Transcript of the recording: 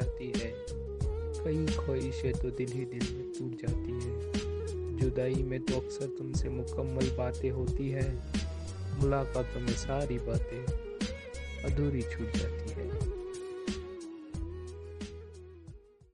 जाती है। कई ख्वाहिशें तो दिल ही दिल में टूट जाती है। जुदाई में तो अक्सर तुमसे मुकम्मल बातें होती है। मुलाकातों में सारी बातें अधूरी छूट जाती है।